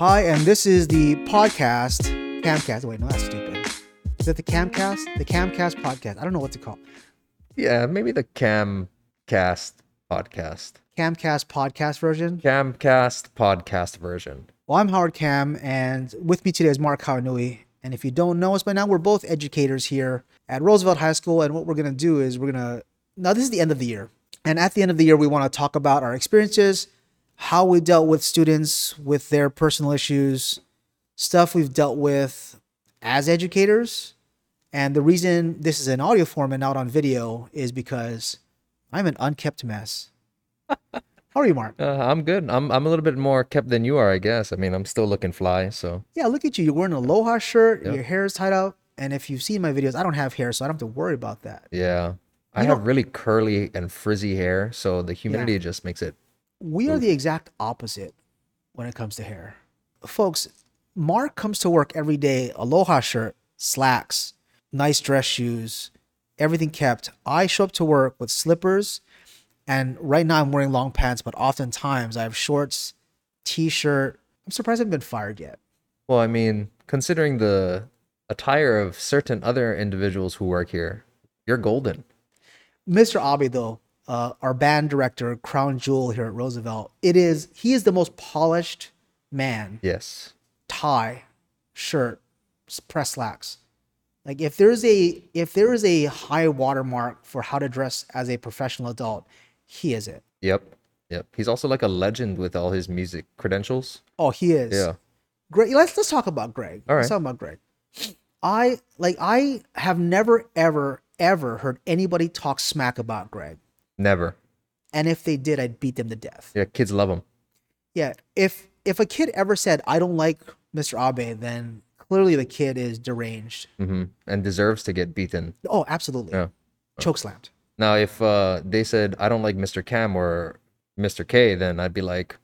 Hi, and this is the podcast, Camcast. Wait, no, that's stupid. Is that the Camcast? The Camcast podcast. I don't know what to call. Yeah, maybe the Camcast podcast. Camcast podcast version. Camcast podcast version. Well, I'm Howard Cam, and with me today is Mark Kauanui. And if you don't know us by now, we're both educators here at Roosevelt High School. And what we're going to do is we're going to, now this is the end of the year. And at the end of the year, we want to talk about our experiences, how we dealt with students with their personal issues, stuff we've dealt with as educators. And the reason this is in audio form and not on video is because I'm an unkept mess. How are you, Mark? Uh, I'm good. I'm I'm a little bit more kept than you are, I guess. I mean, I'm still looking fly, so Yeah, look at you. You're wearing an aloha shirt, Yep. your hair is tied up. And if you've seen my videos, I don't have hair, so I don't have to worry about that. yeah. I You have really curly and frizzy hair, so the humidity just makes it. We are the exact opposite when it comes to hair. Folks, Mark comes to work every day, aloha shirt, slacks, nice dress shoes, everything kept. I show up to work with slippers, and right now I'm wearing long pants, but oftentimes I have shorts, t shirt. I'm surprised I haven't been fired yet. Well, I mean, considering the attire of certain other individuals who work here, you're golden. Mr. Abe, though, uh, our band director, crown jewel here at Roosevelt, it is he is the most polished man. Yes. Tie, shirt, press slacks. Like if there's a if there is a high watermark for how to dress as a professional adult, he is it. Yep. Yep. He's also like a legend with all his music credentials. Oh, he is. Yeah. Greg, let's let's talk about Greg. All right. Let's talk about Greg. I like I have never ever ever heard anybody talk smack about Greg. Never. And if they did, I'd beat them to death. Yeah, kids love them. Yeah, if if a kid ever said I don't like Mr. Abe, then clearly the kid is deranged. hmm And deserves to get beaten. Oh, absolutely. Yeah. Choke slammed. Now, if uh, they said I don't like Mr. Cam or Mr. K, then I'd be like,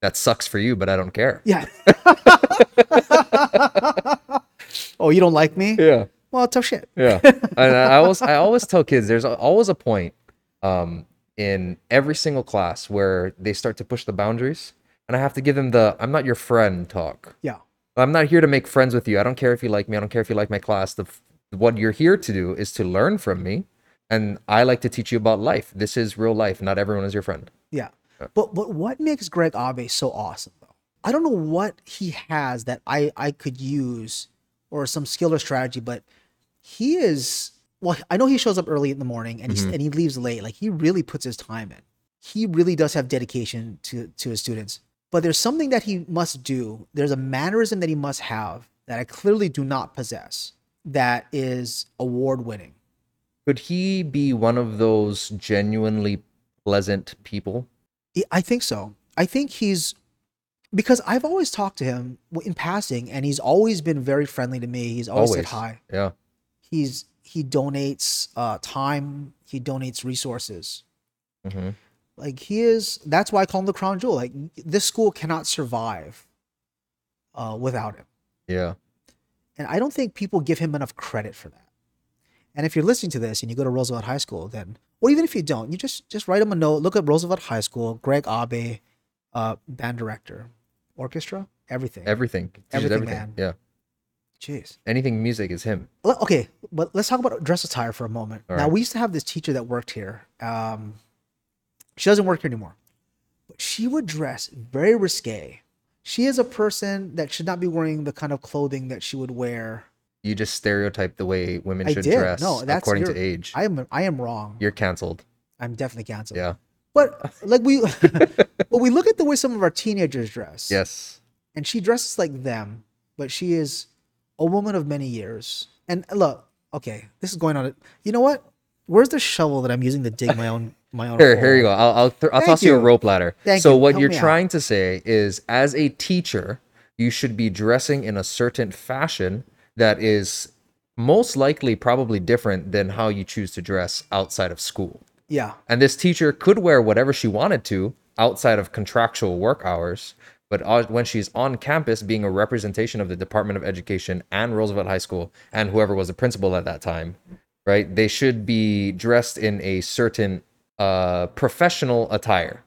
that sucks for you, but I don't care. Yeah. oh, you don't like me? Yeah. Well, tough shit. Yeah. and I always I always tell kids there's always a point um in every single class where they start to push the boundaries and I have to give them the I'm not your friend talk. Yeah. I'm not here to make friends with you. I don't care if you like me. I don't care if you like my class. The what you're here to do is to learn from me and I like to teach you about life. This is real life. Not everyone is your friend. Yeah. But but what makes Greg Abe so awesome though? I don't know what he has that I I could use or some skill or strategy, but he is well, I know he shows up early in the morning and he Mhm. and he leaves late. Like he really puts his time in. He really does have dedication to to his students. But there's something that he must do. There's a mannerism that he must have that I clearly do not possess that is award winning. Could he be one of those genuinely pleasant people? I think so. I think he's because I've always talked to him in passing, and he's always been very friendly to me. He's always, said hi. Yeah. He's he donates uh, time. He donates resources. hmm Like he is. That's why I call him the crown jewel. Like this school cannot survive uh, without him, Yeah. and I don't think people give him enough credit for that. And if you're listening to this and you go to Roosevelt High School, then, or even if you don't, you just just write him a note. Look at Roosevelt High School, Greg Abe, uh, band director, orchestra, everything. Everything. Everything, everything. man. Yeah. Jeez. Anything music is him. Okay, but let's talk about dress attire for a moment. All now right. we used to have this teacher that worked here. Um, she doesn't work here anymore, but she would dress very risque. She is a person that should not be wearing the kind of clothing that she would wear. You just stereotype the way women I should did. dress No, that's according to age. I am I am wrong. You're canceled. I'm definitely canceled. Yeah. But like we, but we look at the way some of our teenagers dress. Yes. and she dresses like them, but she is a woman of many years. And look, okay, this is going on. You know what? Where's the shovel that I'm using to dig my own my own? Here, here you go. I'll I'll, th- I'll toss you. a rope ladder. Thank so you. what Help you're me out. trying to say is, as a teacher, you should be dressing in a certain fashion that is most likely probably different than how you choose to dress outside of school. Yeah, And this teacher could wear whatever she wanted to outside of contractual work hours. But when she's on campus, being a representation of the Department of Education and Roosevelt High School and whoever was the principal at that time, right? They should be dressed in a certain uh, professional attire.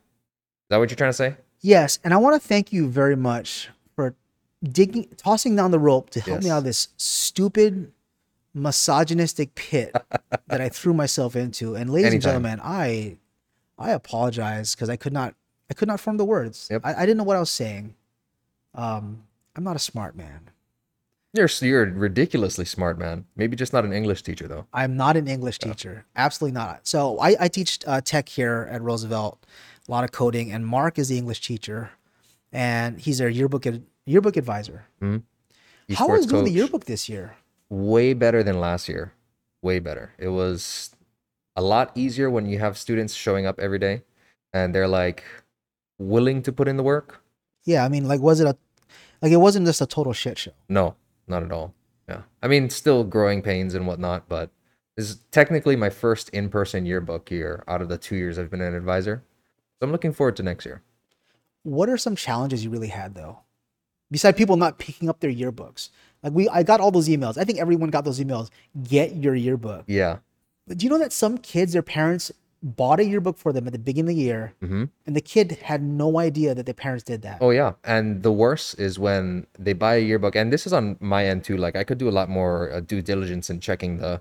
Is that what you're trying to say? yes, and I want to thank you very much for digging, tossing down the rope to help me out of this stupid, misogynistic pit that I threw myself into. And ladies and gentlemen, I, I apologize because I could not, I could not form the words. Yep. I, I didn't know what I was saying. Um, I'm not a smart man. You're you're a ridiculously smart man. Maybe just not an English teacher though. I'm not an English teacher. Absolutely not. So I, I teach uh, tech here at Roosevelt, a lot of coding, and Mark is the English teacher, and he's our yearbook ad, yearbook advisor. How was doing the yearbook this year? way better than last year. Way better. It was a lot easier when you have students showing up every day and they're like willing to put in the work. Yeah, I mean, like, was it a, like, it wasn't just a total shit show. No, not at all. Yeah. I mean, still growing pains and whatnot, but this is technically my first in person yearbook year out of the two years I've been an advisor. So I'm looking forward to next year. What are some challenges you really had though? Besides people not picking up their yearbooks, like we, I got all those emails. I think everyone got those emails. Get your yearbook. Yeah. But do you know that some kids, their parents bought a yearbook for them at the beginning of the year, hmm and the kid had no idea that their parents did that. Oh yeah, and the worst is when they buy a yearbook, and this is on my end too. Like I could do a lot more uh, due diligence in checking the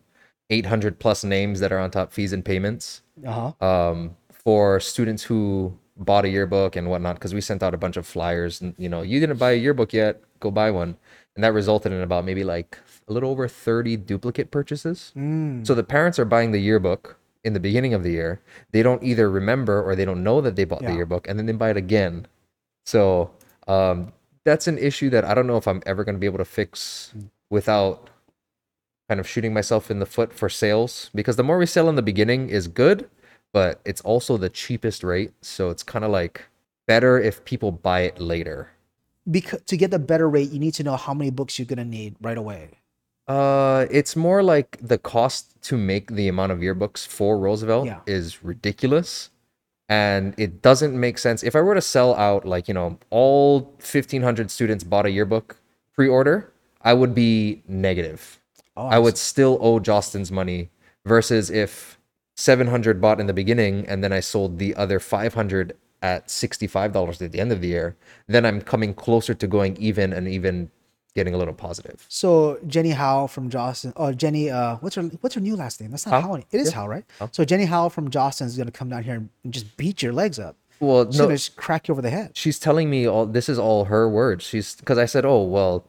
800 plus names that are on top fees and payments Uh huh. um, for students who bought a yearbook and whatnot. Because we sent out a bunch of flyers, and you know, you didn't buy a yearbook yet, go buy one, and that resulted in about maybe like a little over 30 duplicate purchases. Mm. So the parents are buying the yearbook in the beginning of the year. They don't either remember or they don't know that they bought the yearbook, and then they buy it again. So um, that's an issue that I don't know if I'm ever going to be able to fix without kind of shooting myself in the foot for sales. Because the more we sell in the beginning is good, but it's also the cheapest rate. So it's kind of like better if people buy it later. because to get the better rate, you need to know how many books you're gonna need right away. Uh, it's more like the cost to make the amount of yearbooks for Roosevelt Yeah. is ridiculous. And it doesn't make sense. If I were to sell out, like, you know, all 1,500 students bought a yearbook pre order, I would be negative. Oh, I would still owe Jostens money versus if 700 bought in the beginning and then I sold the other 500 at $65 at the end of the year, then I'm coming closer to going even and even getting a little positive. So Jenny Howe from Jostens, oh Jenny, uh, what's her what's her new last name? That's not Howe? Howe. It is Yeah. Howe, right? Howe. So Jenny Howe from Jostens is gonna come down here and just beat your legs up. Well, She's no, gonna just crack you over the head. she's telling me all this is all her words. She's because I said, "Oh, well,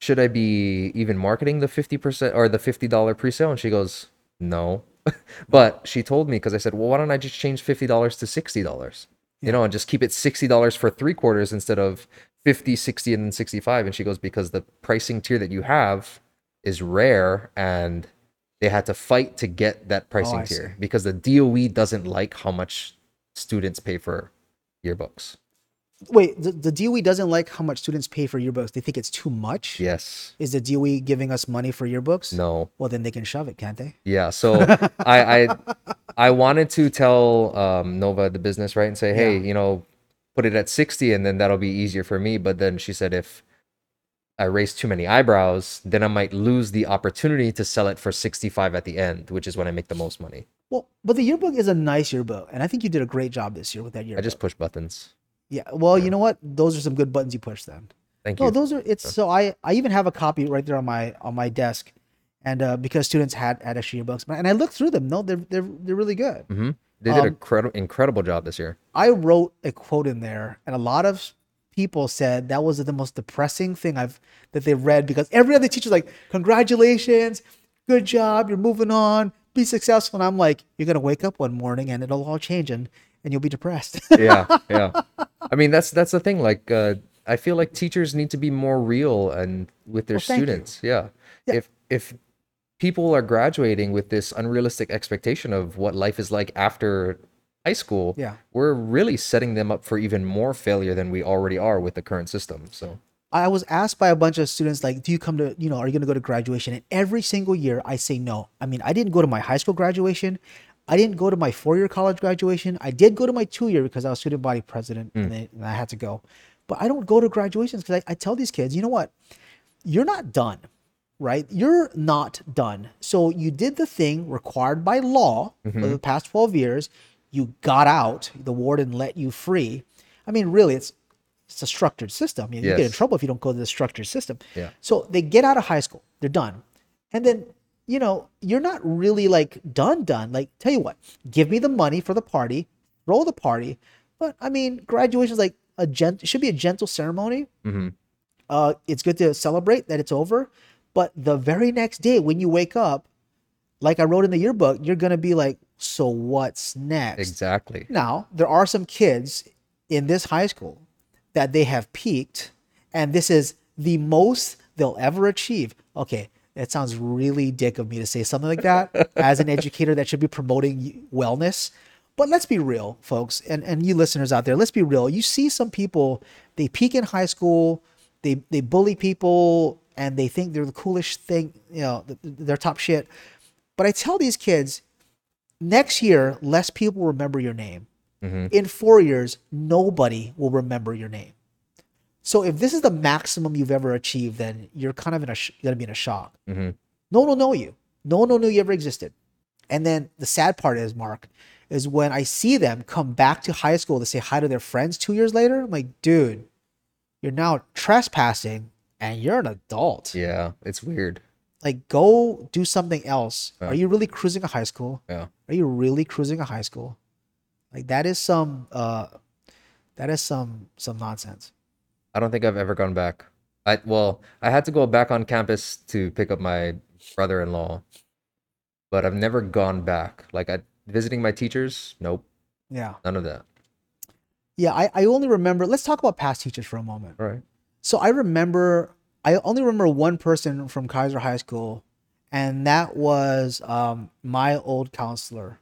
should I be even marketing the 50% or the $50 pre-sale?" And she goes, "No." but she told me because I said, "Well, why don't I just change $50 to $60?" You know, and just keep it $60 for 3 quarters instead of 50, 60 and then 65 and she goes because the pricing tier that you have is rare and they had to fight to get that pricing I see. tier because the DOE doesn't like how much students pay for yearbooks. Wait, the, the DOE doesn't like how much students pay for yearbooks. They think it's too much. Yes. Is the DOE giving us money for yearbooks? No. Well, then they can shove it, can't they? Yeah. So I I I wanted to tell um, Nova the business right and say, hey, Yeah. you know, put it at sixty, and then that'll be easier for me. But then she said if I raise too many eyebrows, then I might lose the opportunity to sell it for sixty-five at the end, which is when I make the most money. Well, but the yearbook is a nice yearbook, and I think you did a great job this year with that yearbook. I just push buttons. yeah. Well, you know what? Those are some good buttons you push then. Thank No, you. those are it's so I I even have a copy right there on my on my desk, and uh, because students had had extra yearbooks, and I looked through them. No, they're they're they're really good. hmm They did Um, a credi- incredible job this year. I wrote a quote in there, and a lot of people said that was the most depressing thing I've that they read because every other teacher's like, "Congratulations, good job, you're moving on, be successful." And I'm like, "You're gonna wake up one morning and it'll all change, and and you'll be depressed." yeah yeah i mean that's that's the thing like uh i feel like teachers need to be more real and with their Well, students yeah. Yeah. if if people are graduating with this unrealistic expectation of what life is like after high school Yeah. we're really setting them up for even more failure than we already are with the current system so I was asked by a bunch of students, like, do you come to, you know, are you going to go to graduation? And every single year I say no. I mean, I didn't go to my high school graduation. I didn't go to my four year college graduation. I did go to my two year because I was student body president hmm. and, they, and I had to go. But I don't go to graduations because I, I tell these kids, you know what? You're not done, right? You're not done. So you did the thing required by law for the past 12 years. You got out. The warden let you free. I mean, really, it's it's a structured system. You, you get in trouble if you don't go to the structured system. Yeah. So they get out of high school, they're done. And then, you know, you're not really like done, done. Like, tell you what, give me the money for the party, roll the party. But I mean, graduation is like a gent, it should be a gentle ceremony. hmm Uh, it's good to celebrate that it's over. But the very next day when you wake up, like I wrote in the yearbook, you're going to be like, so what's next? Exactly. Now, there are some kids in this high school that they have peaked, and this is the most they'll ever achieve. Okay, it sounds really dick of me to say something like that as an educator that should be promoting wellness. But let's be real, folks, and, and you listeners out there, let's be real. You see some people, they peak in high school, they, they bully people, and they think they're the coolest thing, you know, th- th- they're top shit. But I tell these kids, next year, less people will remember your name. In four years, nobody will remember your name. So if this is the maximum you've ever achieved, then you're kind of in a sh- gonna be in a shock. Mhm. No one will know you. No one will know you ever existed. And then the sad part is, Mark, is when I see them come back to high school to say hi to their friends two years later. I'm like, dude, you're now trespassing and you're an adult. Yeah, it's weird. Like, go do something else. Yeah. Are you really cruising a high school? Yeah. Are you really cruising a high school? Like that is some uh that is some some nonsense. I don't think I've ever gone back. I well, I had to go back on campus to pick up my brother-in-law, but I've never gone back. Like I visiting my teachers, nope, Yeah. none of that. Yeah, I, I only remember let's talk about past teachers for a moment. All right. So I remember I only remember one person from Kaiser High School, and that was um my old counselor,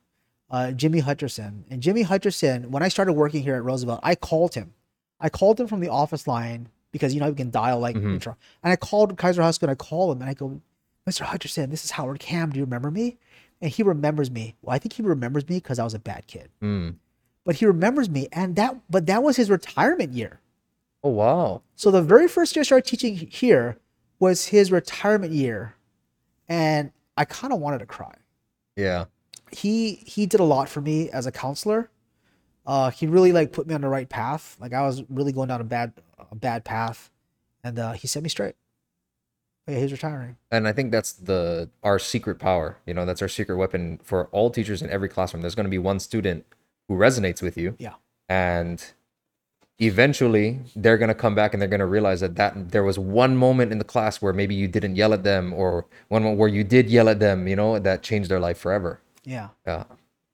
uh Jimmy Hutcherson. And Jimmy Hutcherson, when I started working here at Roosevelt, I called him. I called him from the office line because you know you can dial like Mhm. intro. And I called Kaiser High School and I called him and I go, Mr. Hutcherson, this is Howard Cam. Do you remember me? And he remembers me. Well, I think he remembers me because I was a bad kid. Mm. But he remembers me, and that but that was his retirement year. Oh wow. So the very first year I started teaching here was his retirement year, and I kind of wanted to cry. Yeah. He he did a lot for me as a counselor. Uh, he really like put me on the right path. Like I was really going down a bad a bad path, and uh, he set me straight. Yeah, he's retiring. And I think that's the our secret power. You know, that's our secret weapon for all teachers in every classroom. There's going to be one student who resonates with you. Yeah. And eventually they're going to come back and they're going to realize that that there was one moment in the class where maybe you didn't yell at them or one moment where you did yell at them, you know, that changed their life forever. Yeah. Yeah.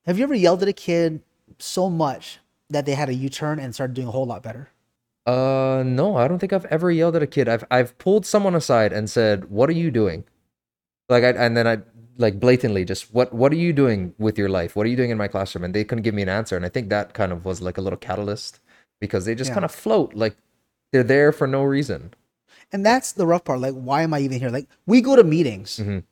Have you ever yelled at a kid so much that they had a U turn and started doing a whole lot better? Uh no, I don't think I've ever yelled at a kid. I've I've pulled someone aside and said, "What are you doing?" Like I and then I like blatantly just what what are you doing with your life? What are you doing in my classroom? And they couldn't give me an answer. And I think that kind of was like a little catalyst because they just Yeah. kind of float like they're there for no reason. and that's the rough part like why am i even here like we go to meetings Mhm.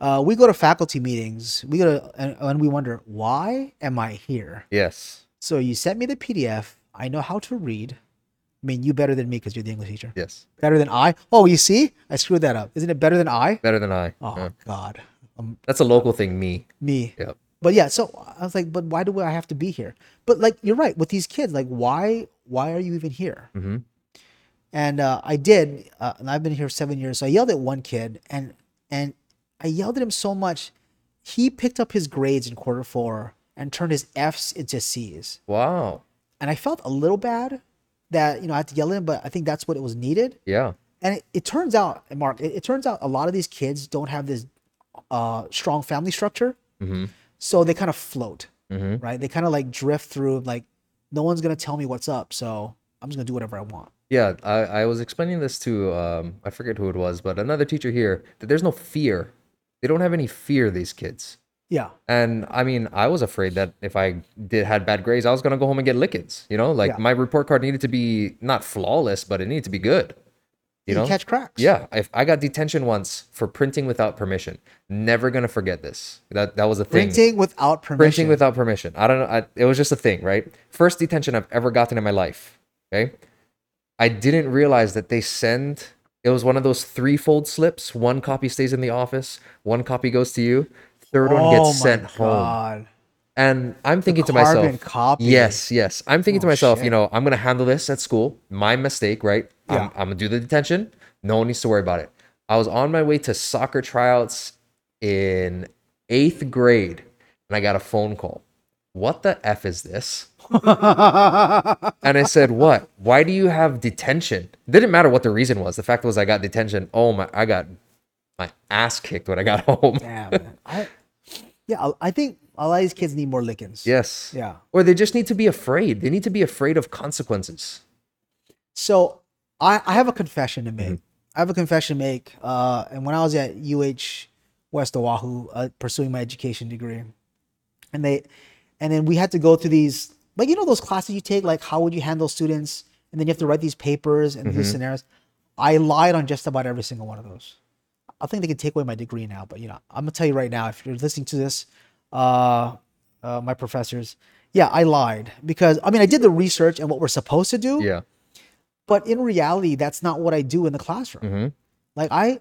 uh, we go to faculty meetings we go to and, and we wonder why am i here Yes. so you sent me the pdf i know how to read i mean you better than me because you're the english teacher Yes. better than i oh you see i screwed that up isn't it better than i Better than I. oh Yeah. god um, That's a local thing, me. me Yep. But yeah so i was like but why do i have to be here but like you're right with these kids like why why are you even here Mhm. and uh, I did, uh, and I've been here seven years. So I yelled at one kid, and and I yelled at him so much, he picked up his grades in quarter four and turned his Fs into Cs. Wow. And I felt a little bad that you know I had to yell at him, but I think that's what it was needed. Yeah. And it, it turns out, Mark, it, it turns out a lot of these kids don't have this uh, strong family structure, Mhm. So they kind of float, Mhm. right? They kind of like drift through, like no one's gonna tell me what's up, so I'm just gonna do whatever I want. Yeah, I, I was explaining this to um I forget who it was, but another teacher here that there's no fear. They don't have any fear, these kids. Yeah, And I mean, I was afraid that if I did had bad grades, I was gonna go home and get lickings. You know, like Yeah. my report card needed to be not flawless, but it needed to be good. You know, catch cracks. yeah. If I got detention once for printing without permission, never gonna forget this. That that was a thing. printing without permission. Printing without permission. I don't know. I, it was just a thing, right? First detention I've ever gotten in my life. Okay. I didn't realize that they send. It was one of those threefold slips. One copy stays in the office. One copy goes to you. Third one Oh gets my sent home. God. And I'm thinking to myself, copy. yes, yes. I'm thinking to Oh, myself, you know, I'm gonna handle this at school. My mistake, right? I'm, I'm gonna do the detention. No one needs to worry about it. I was on my way to soccer tryouts in eighth grade, and I got a phone call. What the f is this? And I said, "What? Why do you have detention?" Didn't matter what the reason was. The fact was, I got detention. Oh my! I got my ass kicked when I got home. Damn, man. I, yeah, I- I think a lot of these kids need more lickings. Yes. Yeah. Or they just need to be afraid. They need to be afraid of consequences. So I, I have a confession to make. Mm-hmm. I have a confession to make. Uh, and when I was at UH West Oahu, uh, pursuing my education degree, and they, and then we had to go through these, like you know those classes you take, like how would you handle students, and then you have to write these papers and Mm-hmm. these scenarios. I lied on just about every single one of those. I think they can take away my degree now, but you know, I'm gonna tell you right now, if you're listening to this, uh, uh, my professors, yeah, I lied because I mean I did the research and what we're supposed to do Yeah. But in reality that's not what i do in the classroom. Hmm like i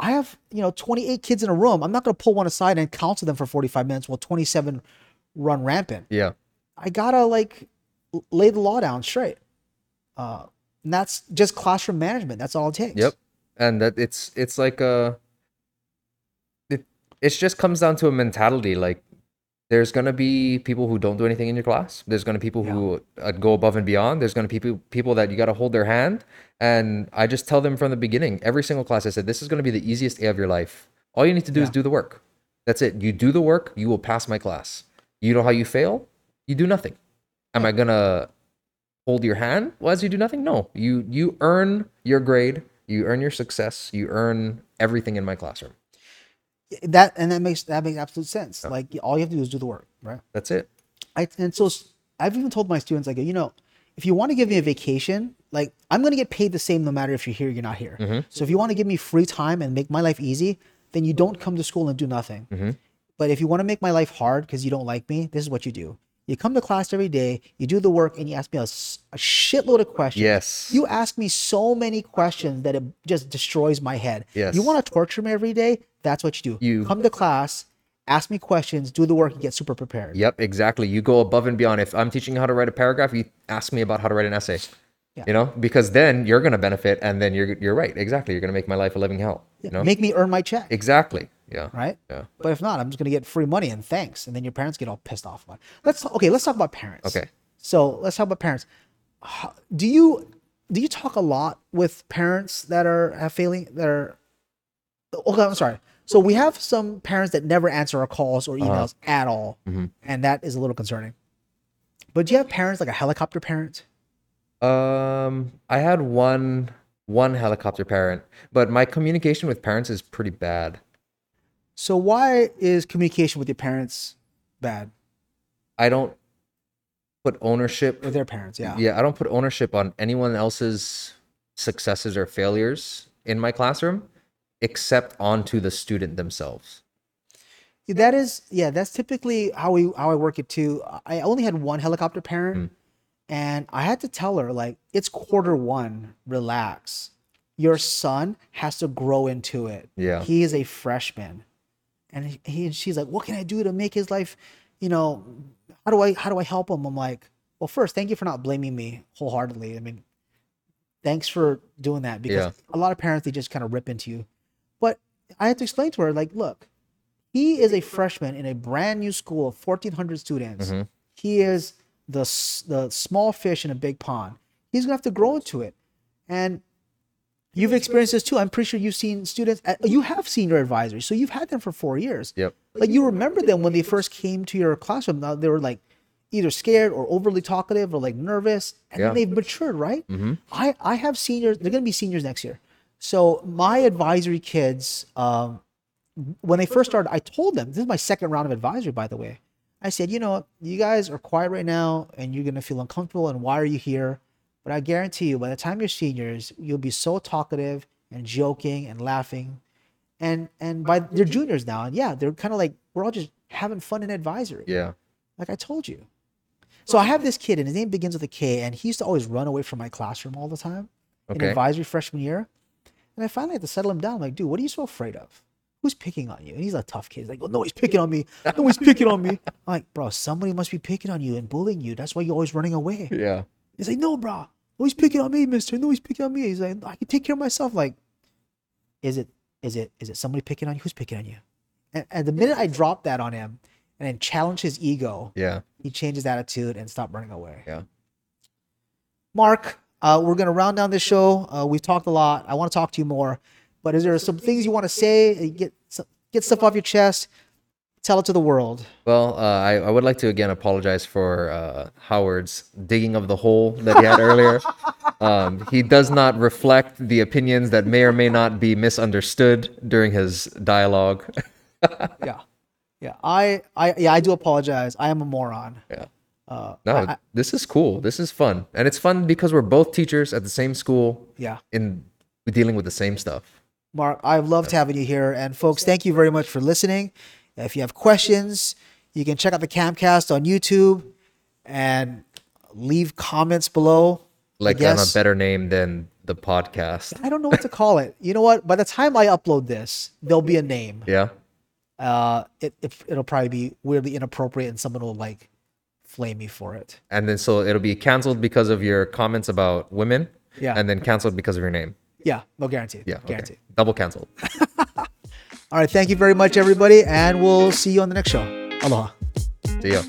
i have you know 28 kids in a room. I'm not going to pull one aside and counsel them for 45 minutes while 27 run rampant. Yeah. i gotta like lay the law down straight. Uh and that's just classroom management. That's all it takes. Yep. And that it's it's like uh it it just comes down to a mentality like there's going to be people who don't do anything in your class. There's going to be people who uh, go above and beyond. There's going to be people people that you got to hold their hand and I just tell them from the beginning, every single class I said this is going to be the easiest day of your life. All you need to do is do the work. That's it. You do the work, you will pass my class. You know how you fail? You do nothing. Am I going to hold your hand well, as you do nothing? No. You you earn your grade, you earn your success, you earn everything in my classroom. That and that makes that makes absolute sense like all you have to do is do the work right That's it. I and so I've even told my students like you know if you want to give me a vacation like I'm gonna get paid the same no matter if you're here or you're not here. Mm-hmm. So if you want to give me free time and make my life easy, then you don't come to school and do nothing. Mm-hmm. But if you want to make my life hard because you don't like me, this is what you do. You come to class every day, you do the work, and you ask me a shitload of questions. Yes. You ask me so many questions that it just destroys my head. Yes. You want to torture me every day? That's what you do. You- come to class, ask me questions, do the work, and get super prepared. Yep, exactly. You go above and beyond. If I'm teaching you how to write a paragraph, you ask me about how to write an essay. Yeah. You know, because then you're gonna benefit, and then you're you're right. Exactly, you're gonna make my life a living hell. You know, Make me earn my check. exactly. Yeah. right? Yeah. But if not, I'm just gonna get free money and thanks, and then your parents get all pissed off about. It. Let's okay. Let's talk about parents. Okay. So let's talk about parents. How- Do you do you talk a lot with parents that are have failing that are? Okay, I'm sorry. So we have some parents that never answer our calls or uh-huh. emails at all, mm-hmm. and that is a little concerning. But do you have parents like a helicopter parent? Um, I had one one helicopter parent, but my communication with parents is pretty bad. So why is communication with your parents bad? I don't put ownership With their parents, yeah. yeah i don't put ownership on anyone else's successes or failures in my classroom except onto the student themselves That is, yeah, that's typically how we how I work it too. I only had one helicopter parent, and I had to tell her like it's quarter one, relax. Your son has to grow into it. Yeah. he is a freshman, and he, he and she's like, what can I do to make his life, you know, how do I how do I help him? I'm like, well, first, thank you for not blaming me wholeheartedly. I mean, thanks for doing that because Yeah. a lot of parents they just kind of rip into you. But I had to explain to her like, look, he is a freshman in a brand new school of 1,400 students. Mm-hmm. He is the the small fish in a big pond. He's gonna have to grow into it, and you've experienced this too. I'm pretty sure you've seen students. At, you have seen your advisors, so you've had them for four years. yep Like you remember them when they first came to your classroom. Now they were like either scared or overly talkative or like nervous, and Yeah. then they've matured, right? Mm-hmm. I I have seniors. They're gonna be seniors next year. So my advisory kids, um, when they first started, I told them this is my second round of advisory, by the way. I said, you know, you guys are quiet right now, and you're gonna feel uncomfortable. And why are you here? But I guarantee you, by the time you're seniors, you'll be so talkative and joking and laughing. And and by they're juniors now and yeah they're kind of like we're all just having fun in advisory. Yeah. Like i told you. So i have this kid and his name begins with a k and he used to always run away from my classroom all the time in advisory freshman year. And i finally had to settle him down. I'm like dude what are you so afraid of who's picking on you? And he's a tough kid. He's like, oh, no, he's picking on me. No, he's picking on me. I'm like, bro, somebody must be picking on you and bullying you. That's why you're always running away. Yeah. He's like, no, bro. No, he's picking on me, mister. No, he's picking on me. He's like, I can take care of myself. Like, is it, is it, is it somebody picking on you? Who's picking on you? And, and the minute I dropped that on him and then challenged his ego, Yeah. he changed his attitude and stopped running away. Yeah. Mark, uh, we're gonna round down this show. Uh, we've talked a lot. I want to talk to you more, but is there some things you want to say? Get get stuff off your chest. Tell it to the world. Well, uh, I, I would like to again apologize for uh, Howard's digging of the hole that he had earlier. Um, he does not reflect the opinions that may or may not be misunderstood during his dialogue. Yeah, yeah. I, I, yeah. I do apologize. I am a moron. yeah. Uh, No, I- I- this is cool. This is fun, and it's fun because we're both teachers at the same school yeah. in dealing with the same stuff. Mark, I've loved having you here. And folks, thank you very much for listening. If you have questions, you can check out the Camcast on YouTube and leave comments below. I Like on a better name than the podcast. I don't know what to call it. You know what? By the time I upload this, there'll be a name. Yeah. Uh, it, it it'll probably be weirdly inappropriate, and someone will like flame me for it. And then so it'll be canceled because of your comments about women. Yeah. And then canceled because of your name. Yeah, no guarantee. Yeah. Okay. guarantee. Double canceled. All right, thank you very much, everybody, and we'll see you on the next show. Aloha. See ya.